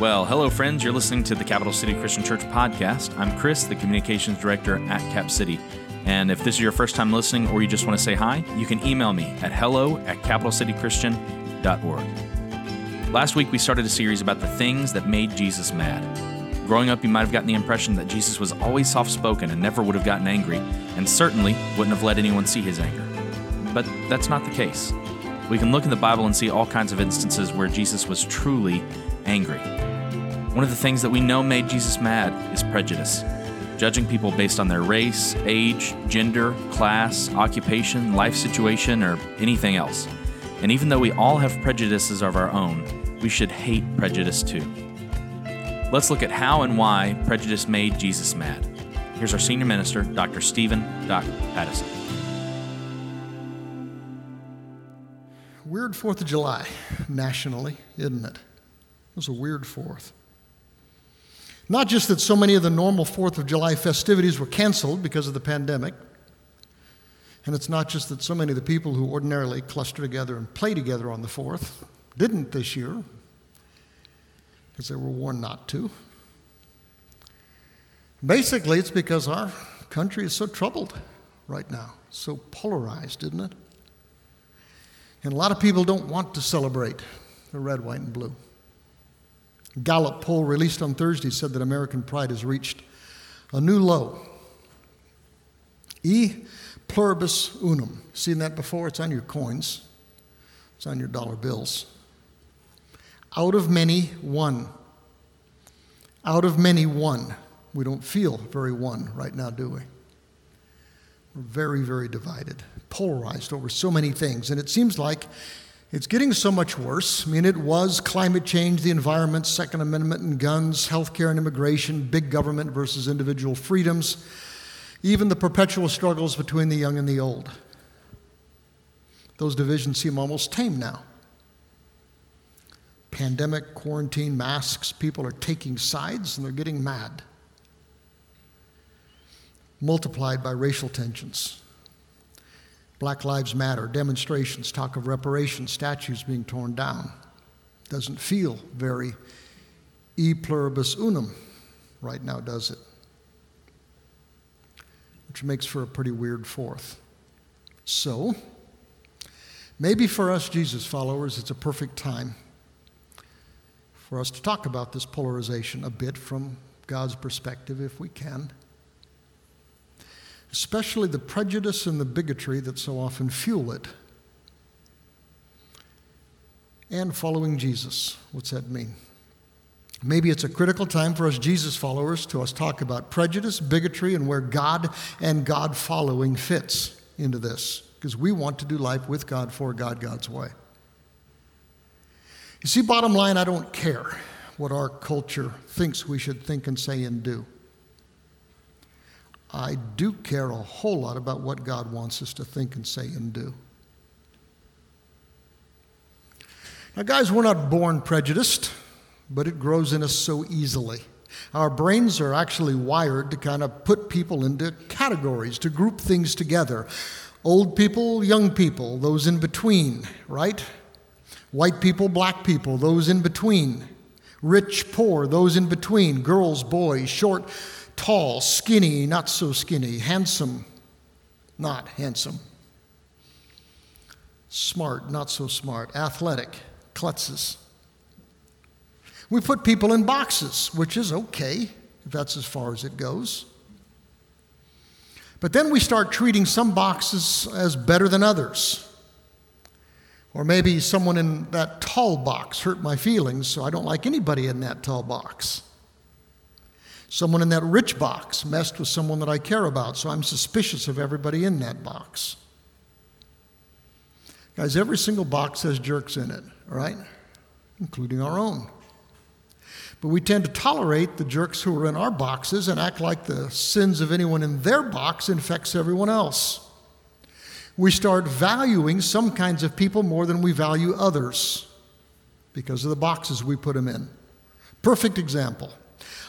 Well, hello, friends. You're listening to the Capital City Christian Church podcast. I'm Chris, the communications director at Cap City. And if this is your first time listening or you just want to say hi, you can email me at hello at capitalcitychristian.org. Last week, we started a series about the things that made Jesus mad. Growing up, you might have gotten the impression that Jesus was always soft spoken and never would have gotten angry, and certainly wouldn't have let anyone see his anger. But that's not the case. We can look in the Bible and see all kinds of instances where Jesus was truly angry. One of the things that we know made Jesus mad is prejudice. Judging people based on their race, age, gender, class, occupation, life situation, or anything else. And even though we all have prejudices of our own, we should hate prejudice too. Let's look at how and why prejudice made Jesus mad. Here's our senior minister, Dr. Stephen Doc Pattison. Weird 4th of July nationally, isn't it? It was a weird 4th. Not just that so many of the normal 4th of July festivities were canceled because of the pandemic, and it's not just that so many of the people who ordinarily cluster together and play together on the 4th didn't this year because they were warned not to. Basically, it's because our country is so troubled right now, so polarized, isn't it? And a lot of people don't want to celebrate the red, white, and blue. Gallup poll released on Thursday said that American pride has reached a new low. E pluribus unum. Seen that before? It's on your coins, it's on your dollar bills. Out of many, one. Out of many, one. We don't feel very one right now, do we? We're very, very divided, polarized over so many things. And it seems like it's getting so much worse. I mean, it was climate change, the environment, Second Amendment and guns, healthcare and immigration, big government versus individual freedoms, even the perpetual struggles between the young and the old. Those divisions seem almost tame now. Pandemic, quarantine, masks, people are taking sides and they're getting mad. Multiplied by racial tensions. Black Lives Matter, demonstrations, talk of reparations, statues being torn down. Doesn't feel very e pluribus unum right now, does it? Which makes for a pretty weird fourth. So, maybe for us Jesus followers, it's a perfect time for us to talk about this polarization a bit from God's perspective if we can especially the prejudice and the bigotry that so often fuel it. And following Jesus. What's that mean? Maybe it's a critical time for us Jesus followers to us talk about prejudice, bigotry, and where God and God following fits into this. Because we want to do life with God, for God, God's way. You see, bottom line, I don't care what our culture thinks we should think and say and do. I do care a whole lot about what God wants us to think and say and do. Now, guys, we're not born prejudiced, but it grows in us so easily. Our brains are actually wired to kind of put people into categories, to group things together. Old people, young people, those in between, right? White people, black people, those in between. Rich, poor, those in between. Girls, boys, short, tall, skinny, not so skinny, handsome, not handsome, smart, not so smart, athletic, klutzes. We put people in boxes, which is okay if that's as far as it goes. But then we start treating some boxes as better than others. Or maybe someone in that tall box hurt my feelings, so I don't like anybody in that tall box. Someone in that rich box messed with someone that I care about, so I'm suspicious of everybody in that box. Guys, every single box has jerks in it, right? Including our own. But we tend to tolerate the jerks who are in our boxes and act like the sins of anyone in their box infects everyone else. We start valuing some kinds of people more than we value others because of the boxes we put them in. Perfect example.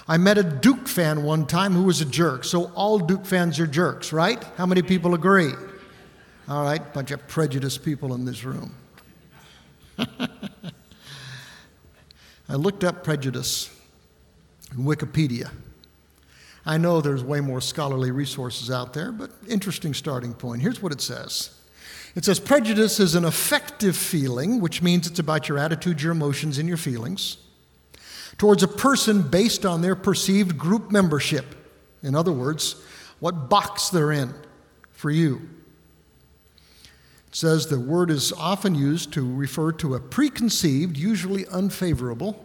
I met a Duke fan one time who was a jerk. So all Duke fans are jerks, right? How many people agree? All right, bunch of prejudiced people in this room. I looked up prejudice in Wikipedia. I know there's way more scholarly resources out there, but interesting starting point. Here's what it says It says prejudice is an affective feeling, which means it's about your attitudes, your emotions, and your feelings, towards a person based on their perceived group membership. In other words, what box they're in for you. It says the word is often used to refer to a preconceived, usually unfavorable,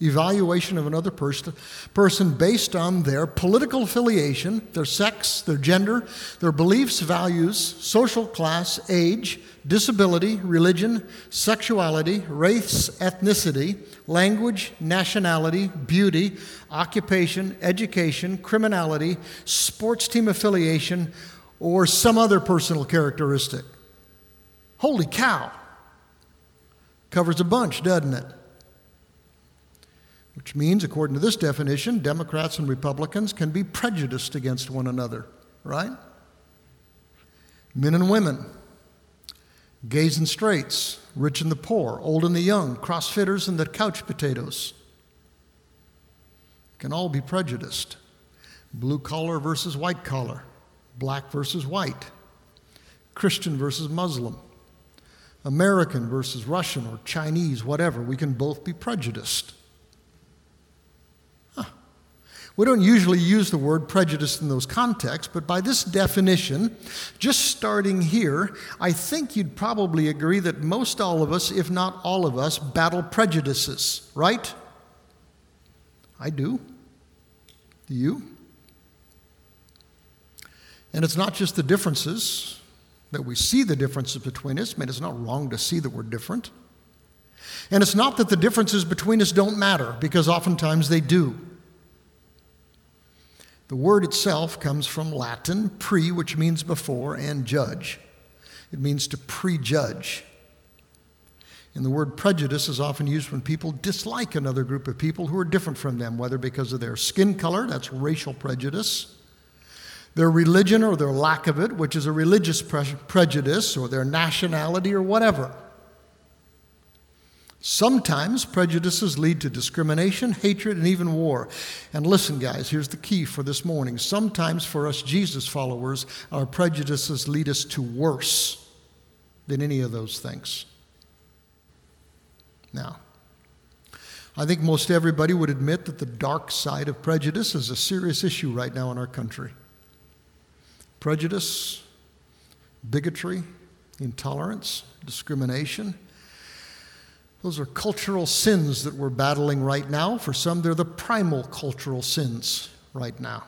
evaluation of another person, person based on their political affiliation, their sex, their gender, their beliefs, values, social class, age, disability, religion, sexuality, race, ethnicity, language, nationality, beauty, occupation, education, criminality, sports team affiliation, or some other personal characteristic. Holy cow! Covers a bunch, doesn't it? Which means, according to this definition, Democrats and Republicans can be prejudiced against one another, right? Men and women, gays and straights, rich and the poor, old and the young, crossfitters and the couch potatoes can all be prejudiced. Blue collar versus white collar, black versus white, Christian versus Muslim, American versus Russian or Chinese, whatever. We can both be prejudiced. We don't usually use the word prejudice in those contexts, but by this definition, just starting here, I think you'd probably agree that most all of us, if not all of us, battle prejudices, right? I do. Do you? And it's not just the differences that we see the differences between us. I mean, it's not wrong to see that we're different. And it's not that the differences between us don't matter, because oftentimes they do. The word itself comes from Latin, pre, which means before, and judge. It means to prejudge. And the word prejudice is often used when people dislike another group of people who are different from them, whether because of their skin color, that's racial prejudice, their religion or their lack of it, which is a religious pre- prejudice, or their nationality or whatever. Sometimes prejudices lead to discrimination, hatred, and even war. And listen, guys, here's the key for this morning. Sometimes for us Jesus followers, our prejudices lead us to worse than any of those things. Now, I think most everybody would admit that the dark side of prejudice is a serious issue right now in our country. Prejudice, bigotry, intolerance, discrimination those are cultural sins that we're battling right now. For some, they're the primal cultural sins right now.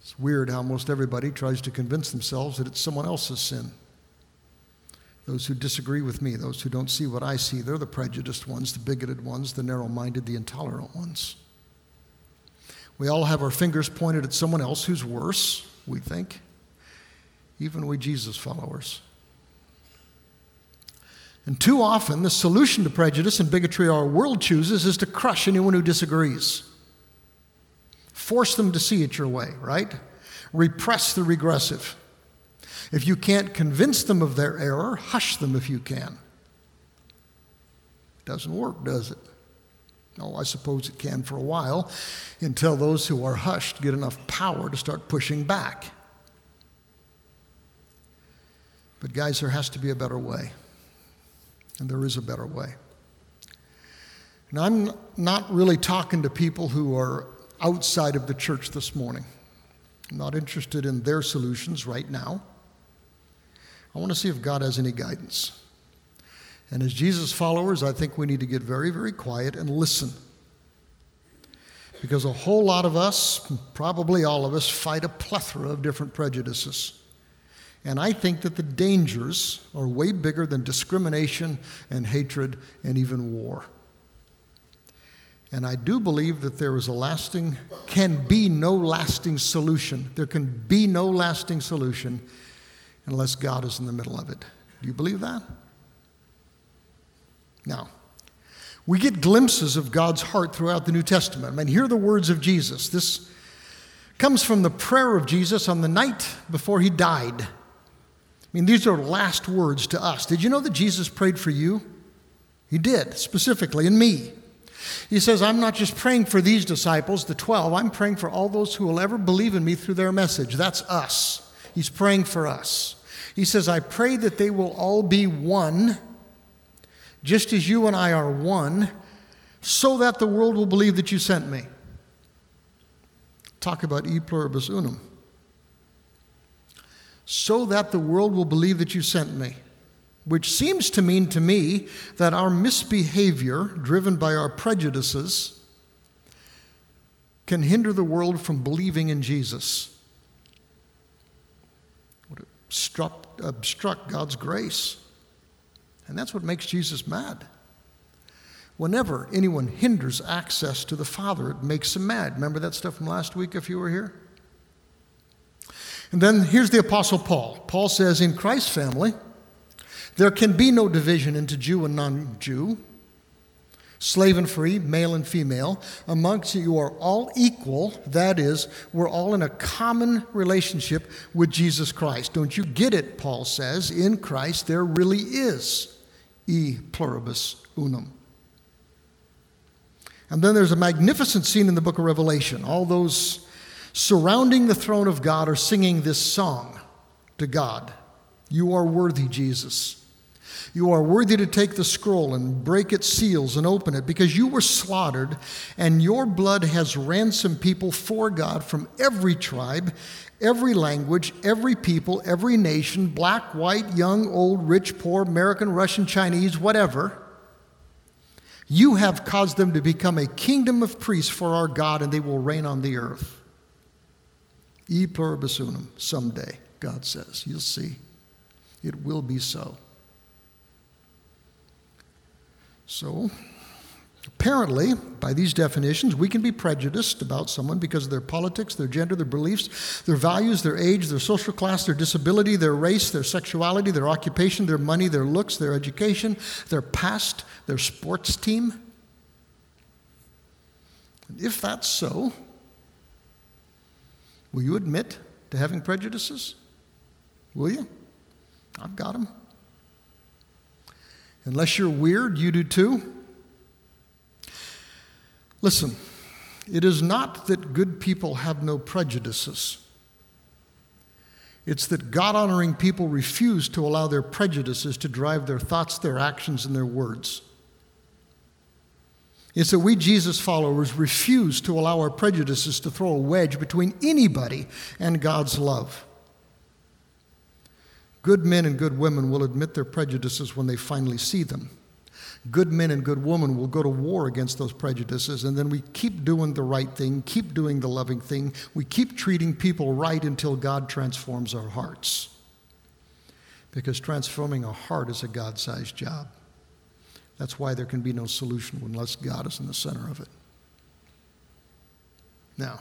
It's weird how most everybody tries to convince themselves that it's someone else's sin. Those who disagree with me, those who don't see what I see, they're the prejudiced ones, the bigoted ones, the narrow minded, the intolerant ones. We all have our fingers pointed at someone else who's worse, we think, even we Jesus followers. And too often, the solution to prejudice and bigotry our world chooses is to crush anyone who disagrees. Force them to see it your way, right? Repress the regressive. If you can't convince them of their error, hush them if you can. It Doesn't work, does it? Oh, I suppose it can for a while until those who are hushed get enough power to start pushing back. But, guys, there has to be a better way. And there is a better way. And I'm not really talking to people who are outside of the church this morning. I'm not interested in their solutions right now. I want to see if God has any guidance. And as Jesus followers, I think we need to get very, very quiet and listen. Because a whole lot of us, probably all of us, fight a plethora of different prejudices. And I think that the dangers are way bigger than discrimination and hatred and even war. And I do believe that there is a lasting, can be no lasting solution. There can be no lasting solution unless God is in the middle of it. Do you believe that? Now, we get glimpses of God's heart throughout the New Testament. I mean, hear the words of Jesus. This comes from the prayer of Jesus on the night before he died. I mean, these are last words to us. Did you know that Jesus prayed for you? He did, specifically, in me. He says, I'm not just praying for these disciples, the 12, I'm praying for all those who will ever believe in me through their message. That's us. He's praying for us. He says, I pray that they will all be one, just as you and I are one, so that the world will believe that you sent me. Talk about e pluribus unum. So that the world will believe that you sent me which seems to mean to me that our misbehavior, driven by our prejudices, can hinder the world from believing in Jesus. Would obstruct, obstruct God's grace. And that's what makes Jesus mad. Whenever anyone hinders access to the Father, it makes him mad. Remember that stuff from last week if you were here? And then here's the Apostle Paul. Paul says, In Christ's family, there can be no division into Jew and non Jew, slave and free, male and female. Amongst you are all equal. That is, we're all in a common relationship with Jesus Christ. Don't you get it, Paul says? In Christ, there really is e pluribus unum. And then there's a magnificent scene in the book of Revelation. All those surrounding the throne of God are singing this song to God You are worthy, Jesus. You are worthy to take the scroll and break its seals and open it because you were slaughtered, and your blood has ransomed people for God from every tribe, every language, every people, every nation black, white, young, old, rich, poor, American, Russian, Chinese, whatever. You have caused them to become a kingdom of priests for our God, and they will reign on the earth. E pluribus unum, someday, God says. You'll see. It will be so. So, apparently, by these definitions, we can be prejudiced about someone because of their politics, their gender, their beliefs, their values, their age, their social class, their disability, their race, their sexuality, their occupation, their money, their looks, their education, their past, their sports team. And if that's so, will you admit to having prejudices? Will you? I've got them. Unless you're weird, you do too. Listen, it is not that good people have no prejudices. It's that God honoring people refuse to allow their prejudices to drive their thoughts, their actions, and their words. It's that we Jesus followers refuse to allow our prejudices to throw a wedge between anybody and God's love. Good men and good women will admit their prejudices when they finally see them. Good men and good women will go to war against those prejudices, and then we keep doing the right thing, keep doing the loving thing. We keep treating people right until God transforms our hearts. Because transforming a heart is a God sized job. That's why there can be no solution unless God is in the center of it. Now,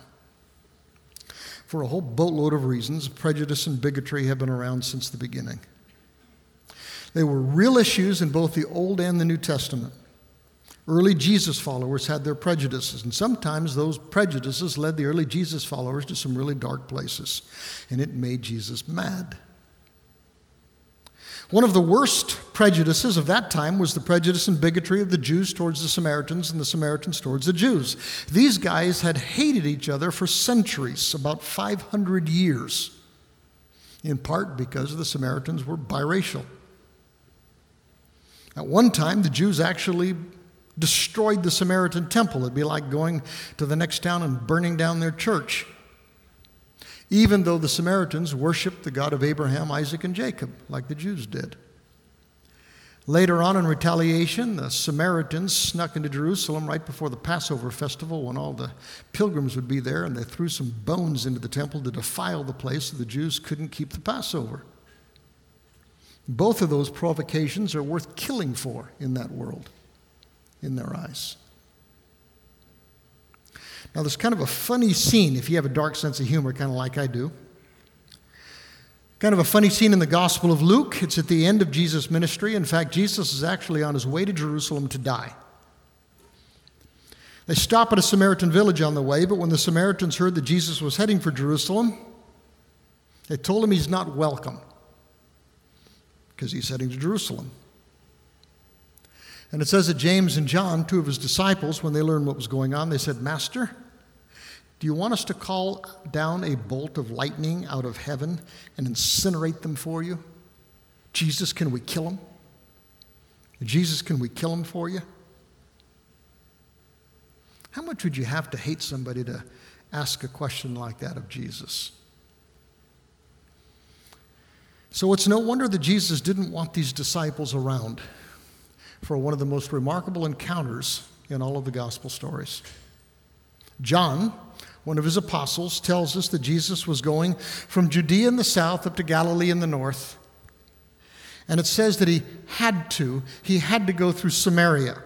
for a whole boatload of reasons, prejudice and bigotry have been around since the beginning. They were real issues in both the Old and the New Testament. Early Jesus followers had their prejudices, and sometimes those prejudices led the early Jesus followers to some really dark places, and it made Jesus mad. One of the worst prejudices of that time was the prejudice and bigotry of the Jews towards the Samaritans and the Samaritans towards the Jews. These guys had hated each other for centuries, about 500 years, in part because the Samaritans were biracial. At one time, the Jews actually destroyed the Samaritan temple. It'd be like going to the next town and burning down their church even though the Samaritans worshiped the God of Abraham, Isaac, and Jacob, like the Jews did. Later on, in retaliation, the Samaritans snuck into Jerusalem right before the Passover festival when all the pilgrims would be there, and they threw some bones into the temple to defile the place so the Jews couldn't keep the Passover. Both of those provocations are worth killing for in that world, in their eyes. Now, there's kind of a funny scene if you have a dark sense of humor, kind of like I do. Kind of a funny scene in the Gospel of Luke. It's at the end of Jesus' ministry. In fact, Jesus is actually on his way to Jerusalem to die. They stop at a Samaritan village on the way, but when the Samaritans heard that Jesus was heading for Jerusalem, they told him he's not welcome because he's heading to Jerusalem. And it says that James and John, two of his disciples, when they learned what was going on, they said, Master, do you want us to call down a bolt of lightning out of heaven and incinerate them for you? Jesus, can we kill them? Jesus, can we kill them for you? How much would you have to hate somebody to ask a question like that of Jesus? So it's no wonder that Jesus didn't want these disciples around for one of the most remarkable encounters in all of the gospel stories. John, one of his apostles, tells us that Jesus was going from Judea in the south up to Galilee in the north. And it says that he had to, he had to go through Samaria,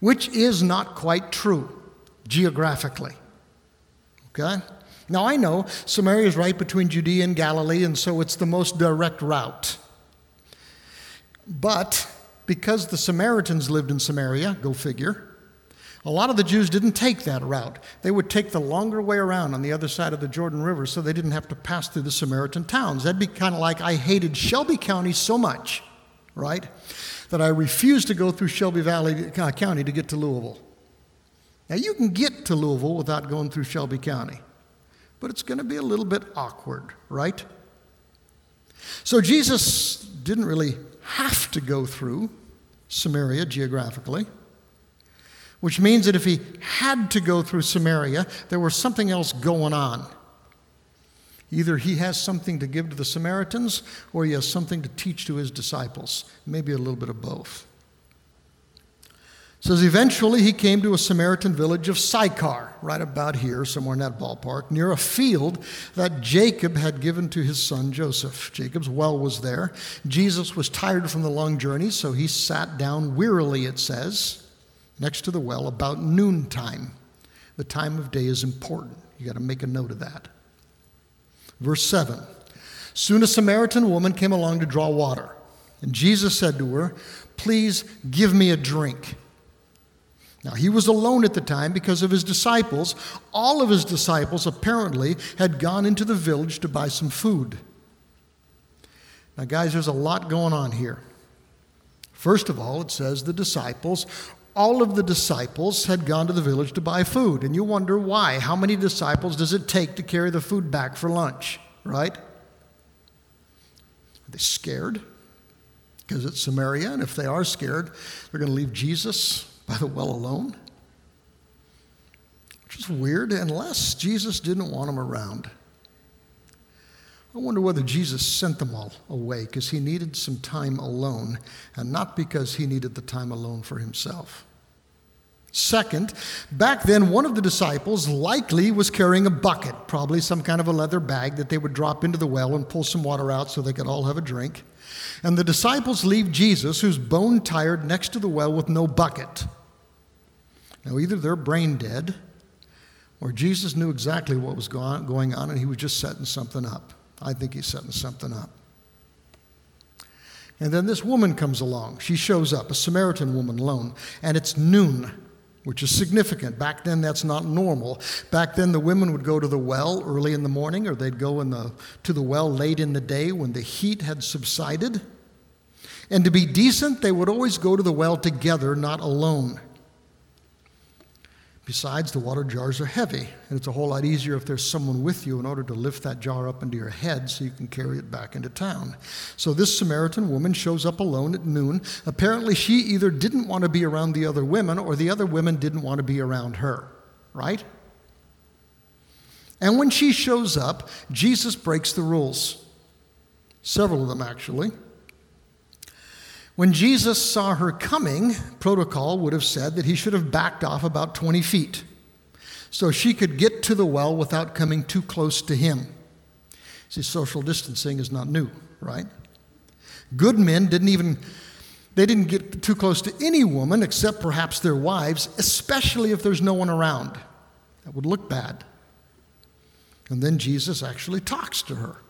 which is not quite true geographically. Okay? Now I know Samaria is right between Judea and Galilee, and so it's the most direct route. But because the Samaritans lived in Samaria, go figure, a lot of the Jews didn't take that route. They would take the longer way around on the other side of the Jordan River so they didn't have to pass through the Samaritan towns. That'd be kind of like I hated Shelby County so much, right, that I refused to go through Shelby Valley uh, County to get to Louisville. Now, you can get to Louisville without going through Shelby County, but it's going to be a little bit awkward, right? So Jesus didn't really have to go through Samaria geographically, which means that if he had to go through Samaria, there was something else going on. Either he has something to give to the Samaritans or he has something to teach to his disciples, maybe a little bit of both. It says eventually he came to a Samaritan village of Sychar, right about here, somewhere in that ballpark, near a field that Jacob had given to his son Joseph. Jacob's well was there. Jesus was tired from the long journey, so he sat down wearily, it says, next to the well about noontime. The time of day is important. You got to make a note of that. Verse 7 Soon a Samaritan woman came along to draw water, and Jesus said to her, Please give me a drink. Now, he was alone at the time because of his disciples. All of his disciples apparently had gone into the village to buy some food. Now, guys, there's a lot going on here. First of all, it says the disciples, all of the disciples had gone to the village to buy food. And you wonder why. How many disciples does it take to carry the food back for lunch, right? Are they scared? Because it's Samaria, and if they are scared, they're going to leave Jesus by the well alone? Which is weird, unless Jesus didn't want them around. I wonder whether Jesus sent them all away because he needed some time alone and not because he needed the time alone for himself. Second, back then, one of the disciples likely was carrying a bucket, probably some kind of a leather bag that they would drop into the well and pull some water out so they could all have a drink. And the disciples leave Jesus, who's bone tired, next to the well with no bucket. Now, either they're brain dead or Jesus knew exactly what was going on and he was just setting something up. I think he's setting something up. And then this woman comes along. She shows up, a Samaritan woman alone, and it's noon, which is significant. Back then, that's not normal. Back then, the women would go to the well early in the morning, or they'd go the, to the well late in the day when the heat had subsided. And to be decent, they would always go to the well together, not alone. Besides, the water jars are heavy, and it's a whole lot easier if there's someone with you in order to lift that jar up into your head so you can carry it back into town. So, this Samaritan woman shows up alone at noon. Apparently, she either didn't want to be around the other women or the other women didn't want to be around her, right? And when she shows up, Jesus breaks the rules. Several of them, actually. When Jesus saw her coming, protocol would have said that he should have backed off about 20 feet so she could get to the well without coming too close to him. See, social distancing is not new, right? Good men didn't even they didn't get too close to any woman except perhaps their wives, especially if there's no one around. That would look bad. And then Jesus actually talks to her.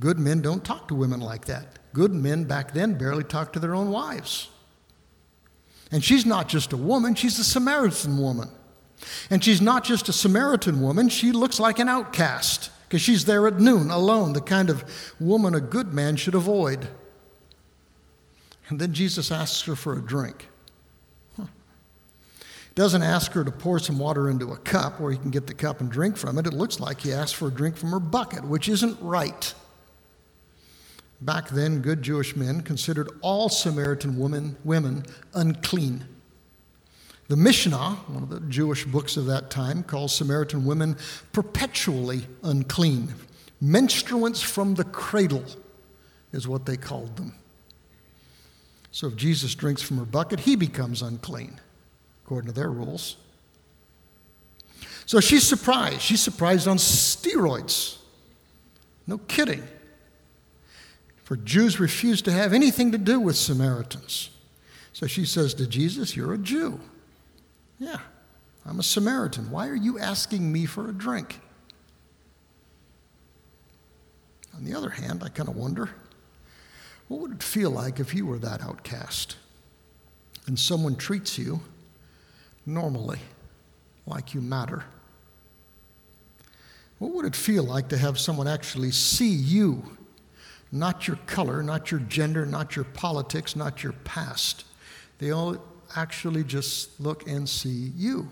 Good men don't talk to women like that. Good men back then barely talked to their own wives. And she's not just a woman, she's a Samaritan woman. And she's not just a Samaritan woman, she looks like an outcast because she's there at noon alone, the kind of woman a good man should avoid. And then Jesus asks her for a drink. Huh. Doesn't ask her to pour some water into a cup where he can get the cup and drink from it. It looks like he asks for a drink from her bucket, which isn't right. Back then, good Jewish men considered all Samaritan women, women unclean. The Mishnah, one of the Jewish books of that time, calls Samaritan women perpetually unclean. Menstruants from the cradle is what they called them. So if Jesus drinks from her bucket, he becomes unclean, according to their rules. So she's surprised. She's surprised on steroids. No kidding. For Jews refused to have anything to do with Samaritans. So she says to Jesus, You're a Jew. Yeah, I'm a Samaritan. Why are you asking me for a drink? On the other hand, I kind of wonder what would it feel like if you were that outcast and someone treats you normally, like you matter? What would it feel like to have someone actually see you, not your color, not your gender, not your politics, not your past? They all actually just look and see you.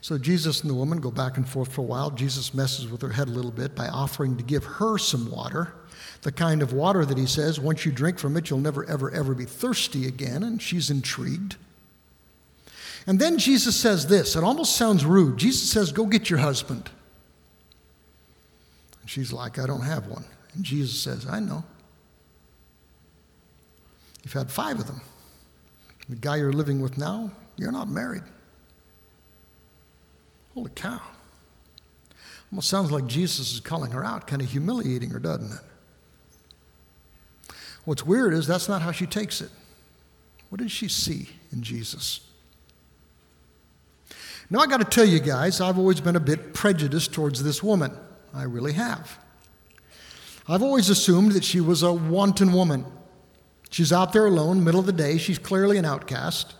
So Jesus and the woman go back and forth for a while. Jesus messes with her head a little bit by offering to give her some water, the kind of water that he says, once you drink from it, you'll never, ever, ever be thirsty again. And she's intrigued. And then Jesus says this it almost sounds rude. Jesus says, Go get your husband. And she's like, I don't have one. And Jesus says, I know. You've had five of them. The guy you're living with now, you're not married. Holy cow. Almost sounds like Jesus is calling her out, kind of humiliating her, doesn't it? What's weird is that's not how she takes it. What did she see in Jesus? Now, I got to tell you guys, I've always been a bit prejudiced towards this woman. I really have. I've always assumed that she was a wanton woman. She's out there alone, middle of the day. She's clearly an outcast.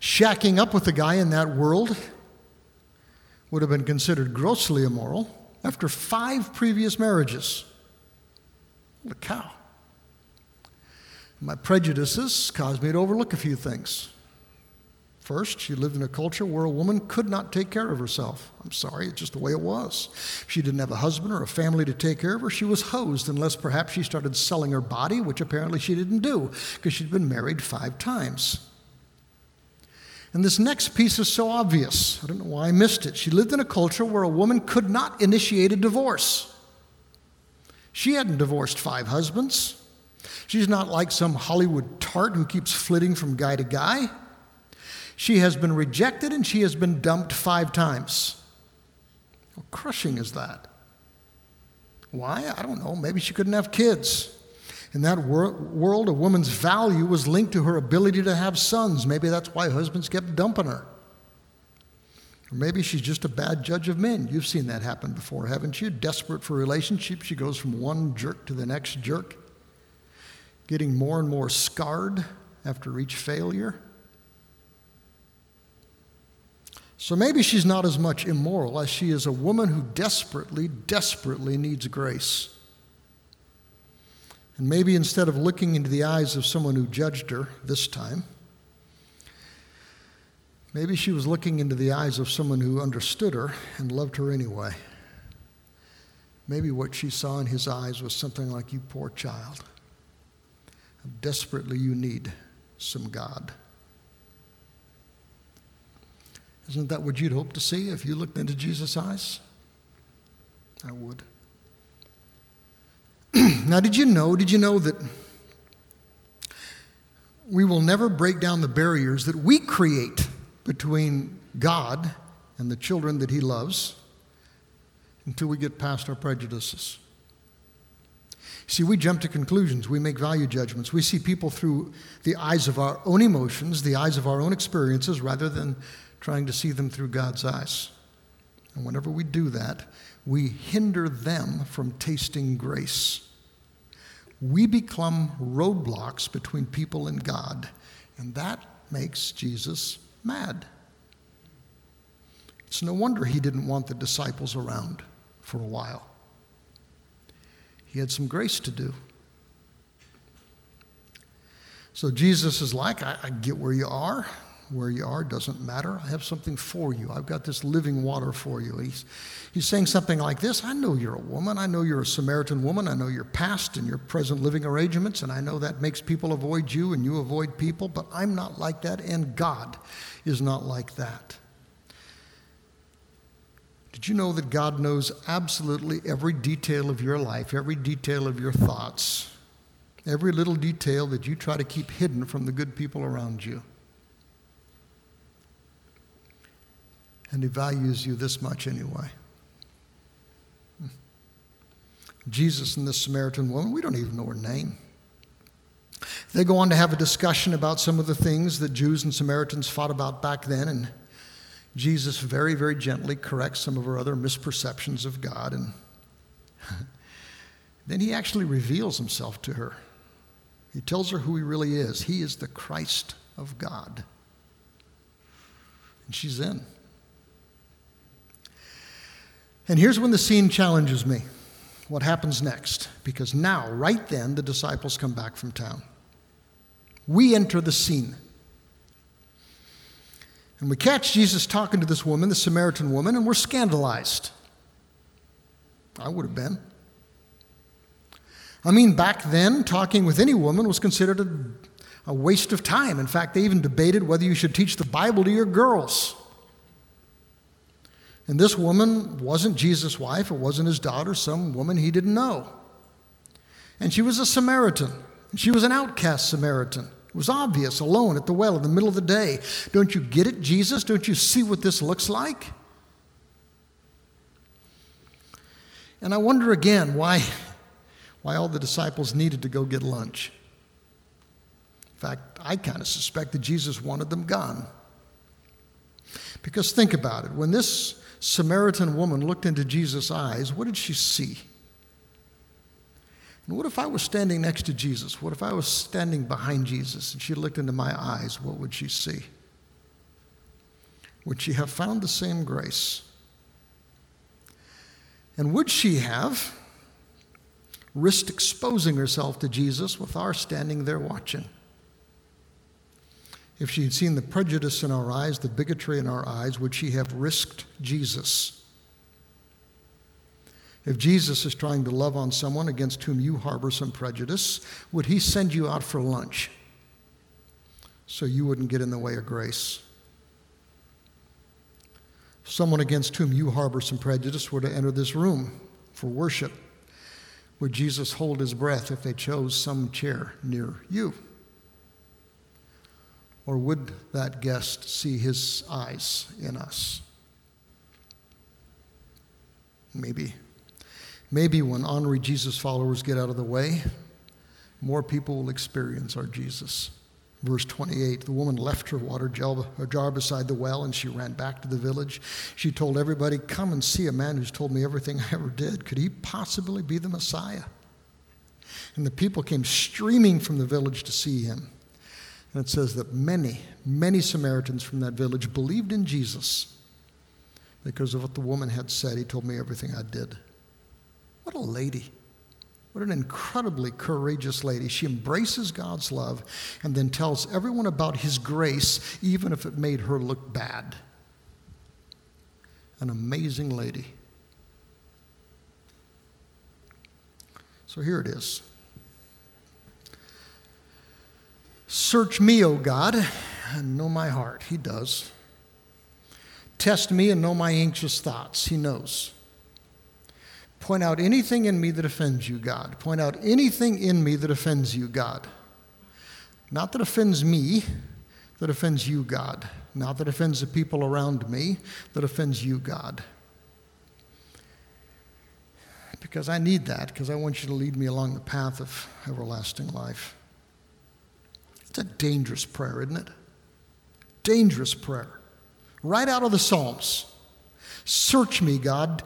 Shacking up with a guy in that world would have been considered grossly immoral after five previous marriages. Holy cow. My prejudices caused me to overlook a few things. First, she lived in a culture where a woman could not take care of herself. I'm sorry, it's just the way it was. She didn't have a husband or a family to take care of her. She was hosed unless perhaps she started selling her body, which apparently she didn't do because she'd been married five times. And this next piece is so obvious. I don't know why I missed it. She lived in a culture where a woman could not initiate a divorce. She hadn't divorced five husbands. She's not like some Hollywood tart who keeps flitting from guy to guy. She has been rejected and she has been dumped five times. How crushing is that? Why? I don't know. Maybe she couldn't have kids. In that wor- world, a woman's value was linked to her ability to have sons. Maybe that's why husbands kept dumping her. Or maybe she's just a bad judge of men. You've seen that happen before, haven't you? Desperate for relationships, she goes from one jerk to the next jerk, getting more and more scarred after each failure. So maybe she's not as much immoral as she is a woman who desperately, desperately needs grace. And maybe instead of looking into the eyes of someone who judged her this time, maybe she was looking into the eyes of someone who understood her and loved her anyway. Maybe what she saw in his eyes was something like, You poor child. Desperately, you need some God. Isn't that what you'd hope to see if you looked into Jesus' eyes? I would. now, did you know, did you know that we will never break down the barriers that we create between God and the children that He loves until we get past our prejudices? See, we jump to conclusions. We make value judgments. We see people through the eyes of our own emotions, the eyes of our own experiences, rather than trying to see them through God's eyes. And whenever we do that, we hinder them from tasting grace. We become roadblocks between people and God, and that makes Jesus mad. It's no wonder he didn't want the disciples around for a while. He had some grace to do So Jesus is like, I, I get where you are. Where you are doesn't matter. I have something for you. I've got this living water for you. He's, he's saying something like this I know you're a woman. I know you're a Samaritan woman. I know your past and your present living arrangements, and I know that makes people avoid you and you avoid people, but I'm not like that, and God is not like that. Did you know that God knows absolutely every detail of your life, every detail of your thoughts, every little detail that you try to keep hidden from the good people around you? And He values you this much anyway. Jesus and this Samaritan woman, we don't even know her name. They go on to have a discussion about some of the things that Jews and Samaritans fought about back then, and Jesus very, very gently corrects some of her other misperceptions of God, and then he actually reveals himself to her. He tells her who he really is. He is the Christ of God. And she's in. And here's when the scene challenges me what happens next? Because now, right then, the disciples come back from town. We enter the scene. And we catch Jesus talking to this woman, the Samaritan woman, and we're scandalized. I would have been. I mean, back then, talking with any woman was considered a, a, waste of time. In fact, they even debated whether you should teach the Bible to your girls. And this woman wasn't Jesus' wife, it wasn't his daughter, some woman he didn't know. And she was a Samaritan. She was an outcast Samaritan. It was obvious, alone at the well in the middle of the day. Don't you get it, Jesus? Don't you see what this looks like? And I wonder again why, why all the disciples needed to go get lunch. In fact, I kind of suspect that Jesus wanted them gone. Because think about it when this Samaritan woman looked into Jesus' eyes, what did she see? And what if I was standing next to Jesus? What if I was standing behind Jesus and she looked into my eyes? What would she see? Would she have found the same grace? And would she have risked exposing herself to Jesus with our standing there watching? If she had seen the prejudice in our eyes, the bigotry in our eyes, would she have risked Jesus? If Jesus is trying to love on someone against whom you harbor some prejudice, would he send you out for lunch so you wouldn't get in the way of grace? Someone against whom you harbor some prejudice were to enter this room for worship. Would Jesus hold his breath if they chose some chair near you? Or would that guest see his eyes in us? Maybe Maybe when honorary Jesus followers get out of the way, more people will experience our Jesus. Verse 28 The woman left her water jar beside the well and she ran back to the village. She told everybody, Come and see a man who's told me everything I ever did. Could he possibly be the Messiah? And the people came streaming from the village to see him. And it says that many, many Samaritans from that village believed in Jesus because of what the woman had said. He told me everything I did. What a lady. What an incredibly courageous lady. She embraces God's love and then tells everyone about His grace, even if it made her look bad. An amazing lady. So here it is. Search me, O God, and know my heart. He does. Test me and know my anxious thoughts. He knows. Point out anything in me that offends you, God. Point out anything in me that offends you, God. Not that offends me, that offends you, God. Not that offends the people around me, that offends you, God. Because I need that, because I want you to lead me along the path of everlasting life. It's a dangerous prayer, isn't it? Dangerous prayer. Right out of the Psalms. Search me, God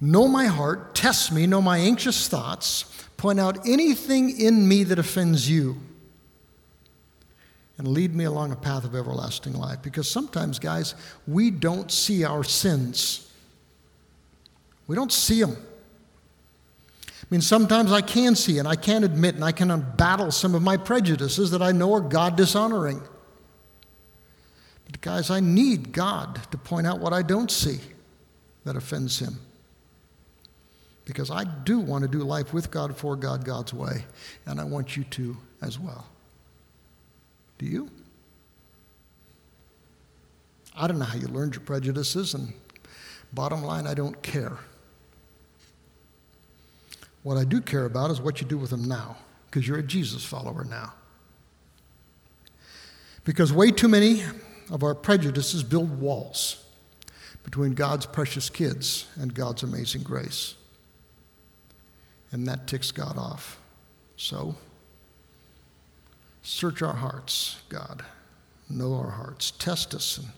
Know my heart, test me, know my anxious thoughts, point out anything in me that offends you, and lead me along a path of everlasting life. Because sometimes, guys, we don't see our sins, we don't see them. Mean, sometimes I can see and I can admit and I can unbattle some of my prejudices that I know are God dishonoring. But, guys, I need God to point out what I don't see that offends Him. Because I do want to do life with God, for God, God's way. And I want you to as well. Do you? I don't know how you learned your prejudices, and bottom line, I don't care. What I do care about is what you do with them now, because you're a Jesus follower now. Because way too many of our prejudices build walls between God's precious kids and God's amazing grace. And that ticks God off. So, search our hearts, God. Know our hearts. Test us and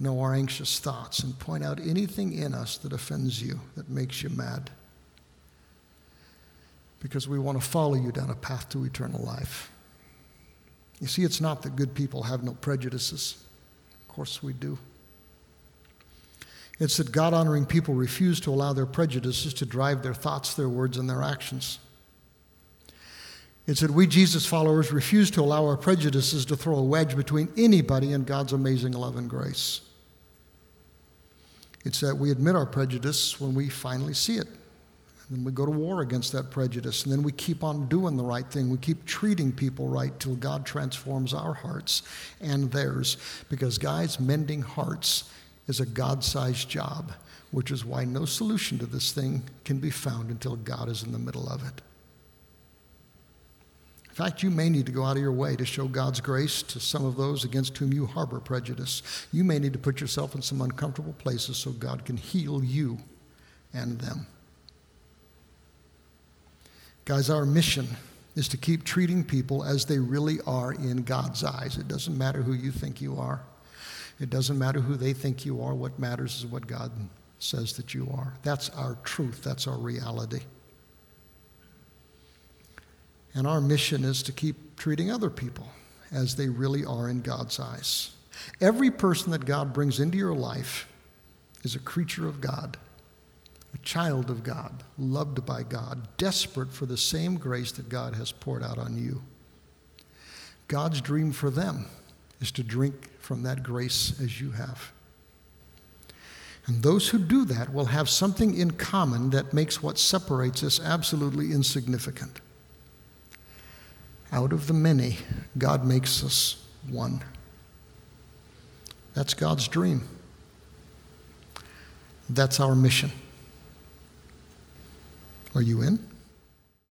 know our anxious thoughts and point out anything in us that offends you, that makes you mad. Because we want to follow you down a path to eternal life. You see, it's not that good people have no prejudices. Of course, we do. It's that God honoring people refuse to allow their prejudices to drive their thoughts, their words, and their actions. It's that we Jesus followers refuse to allow our prejudices to throw a wedge between anybody and God's amazing love and grace. It's that we admit our prejudice when we finally see it. And then we go to war against that prejudice. And then we keep on doing the right thing. We keep treating people right till God transforms our hearts and theirs. Because, guys, mending hearts is a God sized job, which is why no solution to this thing can be found until God is in the middle of it. In fact, you may need to go out of your way to show God's grace to some of those against whom you harbor prejudice. You may need to put yourself in some uncomfortable places so God can heal you and them. Guys, our mission is to keep treating people as they really are in God's eyes. It doesn't matter who you think you are, it doesn't matter who they think you are. What matters is what God says that you are. That's our truth, that's our reality. And our mission is to keep treating other people as they really are in God's eyes. Every person that God brings into your life is a creature of God, a child of God, loved by God, desperate for the same grace that God has poured out on you. God's dream for them is to drink from that grace as you have. And those who do that will have something in common that makes what separates us absolutely insignificant. Out of the many, God makes us one. That's God's dream. That's our mission. Are you in?